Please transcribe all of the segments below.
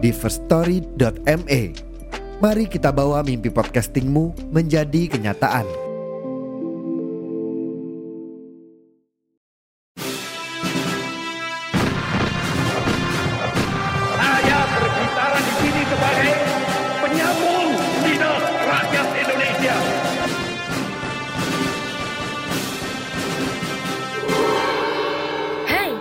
di firststory.me. Mari kita bawa mimpi podcastingmu menjadi kenyataan. Saya berbicara di sini sebagai penyambung lidah rakyat Indonesia. Hai,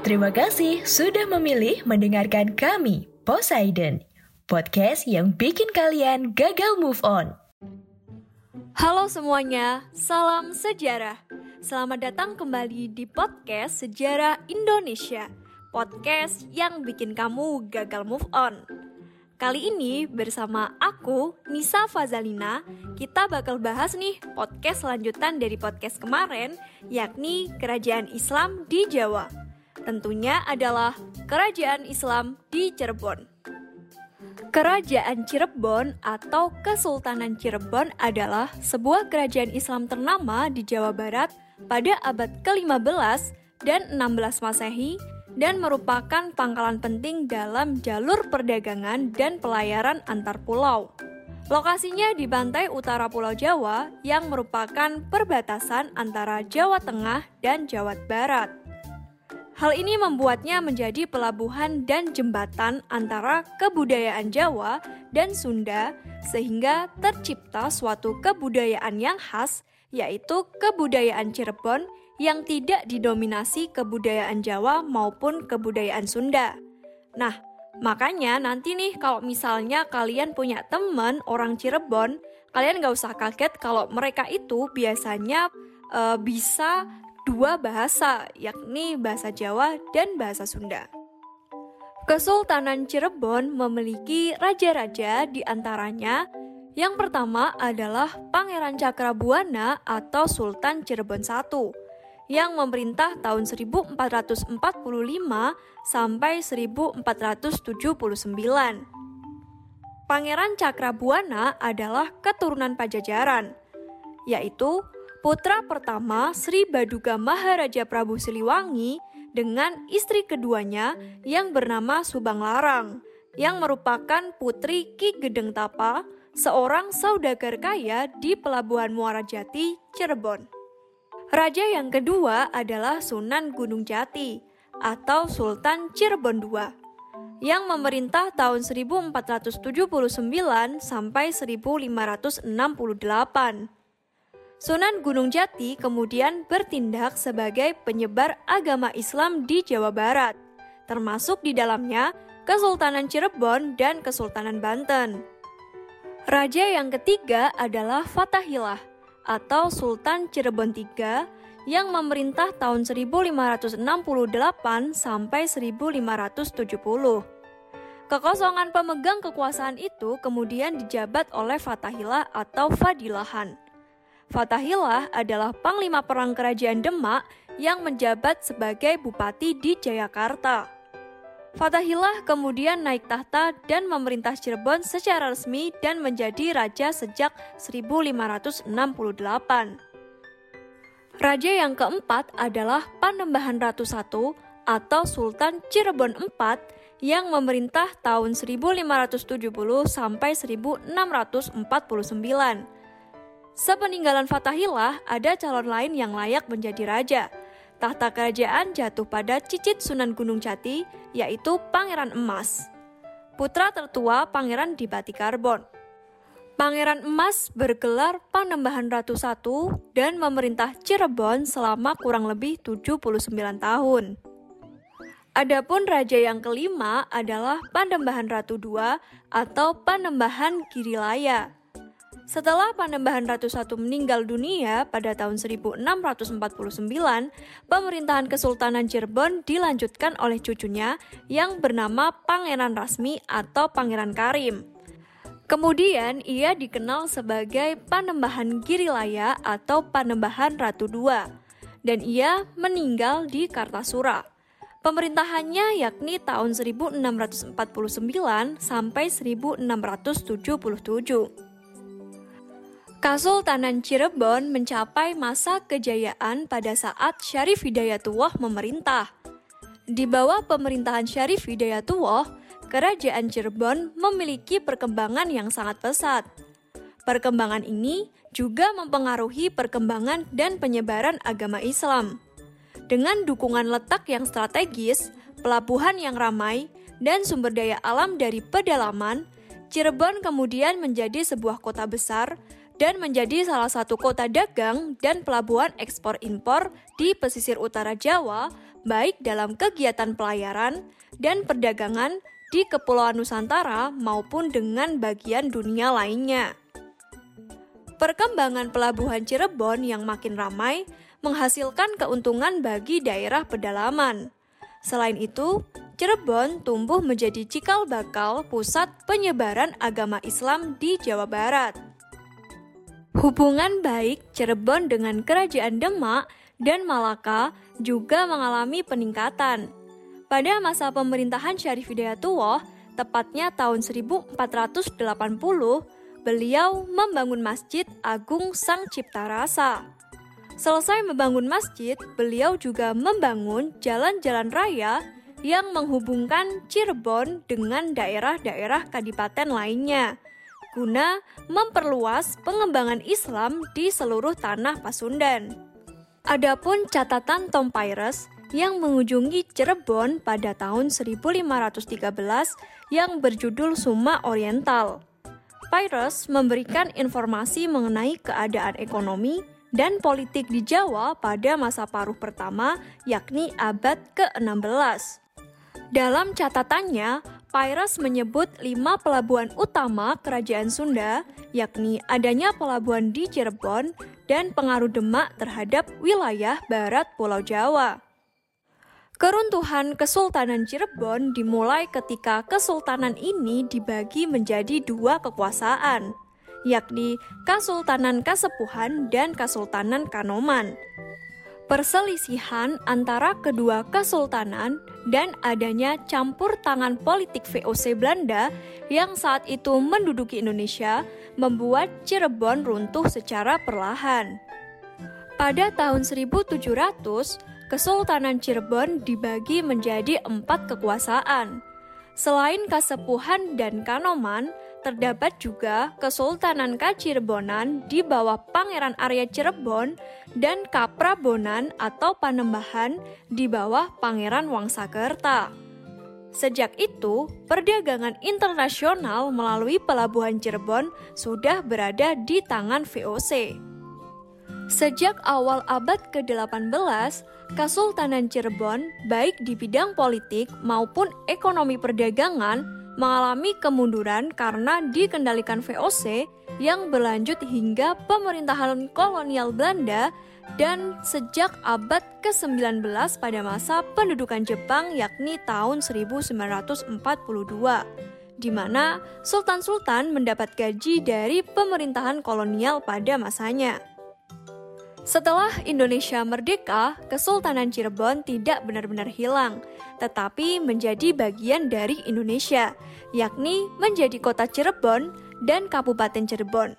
terima kasih sudah memilih mendengarkan kami, Poseidon, podcast yang bikin kalian gagal move on. Halo semuanya, salam sejarah. Selamat datang kembali di podcast Sejarah Indonesia, podcast yang bikin kamu gagal move on. Kali ini bersama aku, Nisa Fazalina, kita bakal bahas nih podcast lanjutan dari podcast kemarin, yakni Kerajaan Islam di Jawa. Tentunya adalah Kerajaan Islam di Cirebon. Kerajaan Cirebon atau Kesultanan Cirebon adalah sebuah kerajaan Islam ternama di Jawa Barat pada abad ke-15 dan 16 Masehi dan merupakan pangkalan penting dalam jalur perdagangan dan pelayaran antar pulau. Lokasinya di pantai utara Pulau Jawa yang merupakan perbatasan antara Jawa Tengah dan Jawa Barat. Hal ini membuatnya menjadi pelabuhan dan jembatan antara kebudayaan Jawa dan Sunda, sehingga tercipta suatu kebudayaan yang khas, yaitu kebudayaan Cirebon yang tidak didominasi kebudayaan Jawa maupun kebudayaan Sunda. Nah, makanya nanti nih kalau misalnya kalian punya teman orang Cirebon, kalian gak usah kaget kalau mereka itu biasanya eh, bisa dua bahasa, yakni bahasa Jawa dan bahasa Sunda. Kesultanan Cirebon memiliki raja-raja di antaranya yang pertama adalah Pangeran Cakrabuana atau Sultan Cirebon I yang memerintah tahun 1445 sampai 1479. Pangeran Cakrabuana adalah keturunan Pajajaran, yaitu putra pertama Sri Baduga Maharaja Prabu Siliwangi dengan istri keduanya yang bernama Subang Larang, yang merupakan putri Ki Gedeng Tapa, seorang saudagar kaya di Pelabuhan Muara Jati, Cirebon. Raja yang kedua adalah Sunan Gunung Jati atau Sultan Cirebon II yang memerintah tahun 1479 sampai 1568. Sunan Gunung Jati kemudian bertindak sebagai penyebar agama Islam di Jawa Barat, termasuk di dalamnya Kesultanan Cirebon dan Kesultanan Banten. Raja yang ketiga adalah Fatahillah atau Sultan Cirebon III yang memerintah tahun 1568 sampai 1570. Kekosongan pemegang kekuasaan itu kemudian dijabat oleh Fatahillah atau Fadilahan. Fatahillah adalah panglima perang kerajaan Demak yang menjabat sebagai bupati di Jayakarta. Fatahillah kemudian naik tahta dan memerintah Cirebon secara resmi dan menjadi raja sejak 1568. Raja yang keempat adalah Panembahan Ratu I atau Sultan Cirebon IV yang memerintah tahun 1570 sampai 1649. Sepeninggalan Fatahillah, ada calon lain yang layak menjadi raja. Tahta kerajaan jatuh pada cicit Sunan Gunung Jati, yaitu Pangeran Emas. Putra tertua Pangeran Dipati Karbon. Pangeran Emas bergelar Panembahan Ratu I dan memerintah Cirebon selama kurang lebih 79 tahun. Adapun raja yang kelima adalah Panembahan Ratu II atau Panembahan Girilaya. Setelah Panembahan Ratu Satu meninggal dunia pada tahun 1649, pemerintahan Kesultanan Cirebon dilanjutkan oleh cucunya yang bernama Pangeran Rasmi atau Pangeran Karim. Kemudian ia dikenal sebagai Panembahan Girilaya atau Panembahan Ratu II dan ia meninggal di Kartasura. Pemerintahannya yakni tahun 1649 sampai 1677. Kasultanan Cirebon mencapai masa kejayaan pada saat Syarif Hidayatullah memerintah. Di bawah pemerintahan Syarif Hidayatullah, kerajaan Cirebon memiliki perkembangan yang sangat pesat. Perkembangan ini juga mempengaruhi perkembangan dan penyebaran agama Islam. Dengan dukungan letak yang strategis, pelabuhan yang ramai, dan sumber daya alam dari pedalaman, Cirebon kemudian menjadi sebuah kota besar dan menjadi salah satu kota dagang dan pelabuhan ekspor impor di pesisir utara Jawa, baik dalam kegiatan pelayaran dan perdagangan di Kepulauan Nusantara maupun dengan bagian dunia lainnya. Perkembangan pelabuhan Cirebon yang makin ramai menghasilkan keuntungan bagi daerah pedalaman. Selain itu, Cirebon tumbuh menjadi cikal bakal pusat penyebaran agama Islam di Jawa Barat. Hubungan baik Cirebon dengan Kerajaan Demak dan Malaka juga mengalami peningkatan. Pada masa pemerintahan Syarif Hidayatullah, tepatnya tahun 1480, beliau membangun Masjid Agung Sang Cipta Rasa. Selesai membangun masjid, beliau juga membangun jalan-jalan raya yang menghubungkan Cirebon dengan daerah-daerah kadipaten lainnya guna memperluas pengembangan Islam di seluruh tanah Pasundan. Adapun catatan Tom Pires yang mengunjungi Cirebon pada tahun 1513 yang berjudul Suma Oriental. Pires memberikan informasi mengenai keadaan ekonomi dan politik di Jawa pada masa paruh pertama, yakni abad ke-16. Dalam catatannya, Pyrus menyebut lima pelabuhan utama kerajaan Sunda, yakni adanya pelabuhan di Cirebon dan pengaruh Demak terhadap wilayah barat Pulau Jawa. Keruntuhan Kesultanan Cirebon dimulai ketika kesultanan ini dibagi menjadi dua kekuasaan, yakni Kesultanan Kasepuhan dan Kesultanan Kanoman. Perselisihan antara kedua kesultanan dan adanya campur tangan politik VOC Belanda yang saat itu menduduki Indonesia membuat Cirebon runtuh secara perlahan. Pada tahun 1700, Kesultanan Cirebon dibagi menjadi empat kekuasaan. Selain Kasepuhan dan Kanoman, terdapat juga Kesultanan Kacirebonan di bawah Pangeran Arya Cirebon dan Kaprabonan atau Panembahan di bawah Pangeran Wangsakerta. Sejak itu, perdagangan internasional melalui pelabuhan Cirebon sudah berada di tangan VOC. Sejak awal abad ke-18, Kesultanan Cirebon, baik di bidang politik maupun ekonomi perdagangan, mengalami kemunduran karena dikendalikan VOC yang berlanjut hingga pemerintahan kolonial Belanda dan sejak abad ke-19 pada masa pendudukan Jepang yakni tahun 1942 di mana sultan-sultan mendapat gaji dari pemerintahan kolonial pada masanya. Setelah Indonesia merdeka, Kesultanan Cirebon tidak benar-benar hilang, tetapi menjadi bagian dari Indonesia, yakni menjadi kota Cirebon dan Kabupaten Cirebon.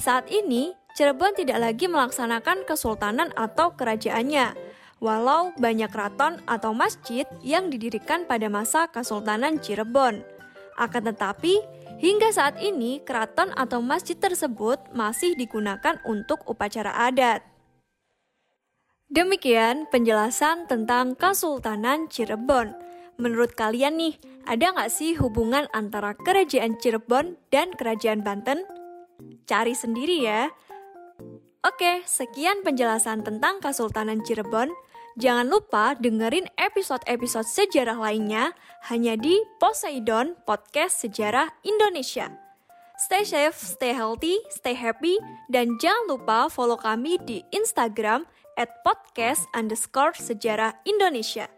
Saat ini, Cirebon tidak lagi melaksanakan kesultanan atau kerajaannya, walau banyak keraton atau masjid yang didirikan pada masa Kesultanan Cirebon. Akan tetapi, hingga saat ini keraton atau masjid tersebut masih digunakan untuk upacara adat. Demikian penjelasan tentang Kesultanan Cirebon. Menurut kalian nih, ada nggak sih hubungan antara Kerajaan Cirebon dan Kerajaan Banten? Cari sendiri ya. Oke, sekian penjelasan tentang Kesultanan Cirebon. Jangan lupa dengerin episode-episode sejarah lainnya hanya di Poseidon Podcast Sejarah Indonesia. Stay safe, stay healthy, stay happy, dan jangan lupa follow kami di Instagram at podcast underscore sejarah Indonesia.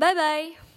Bye-bye.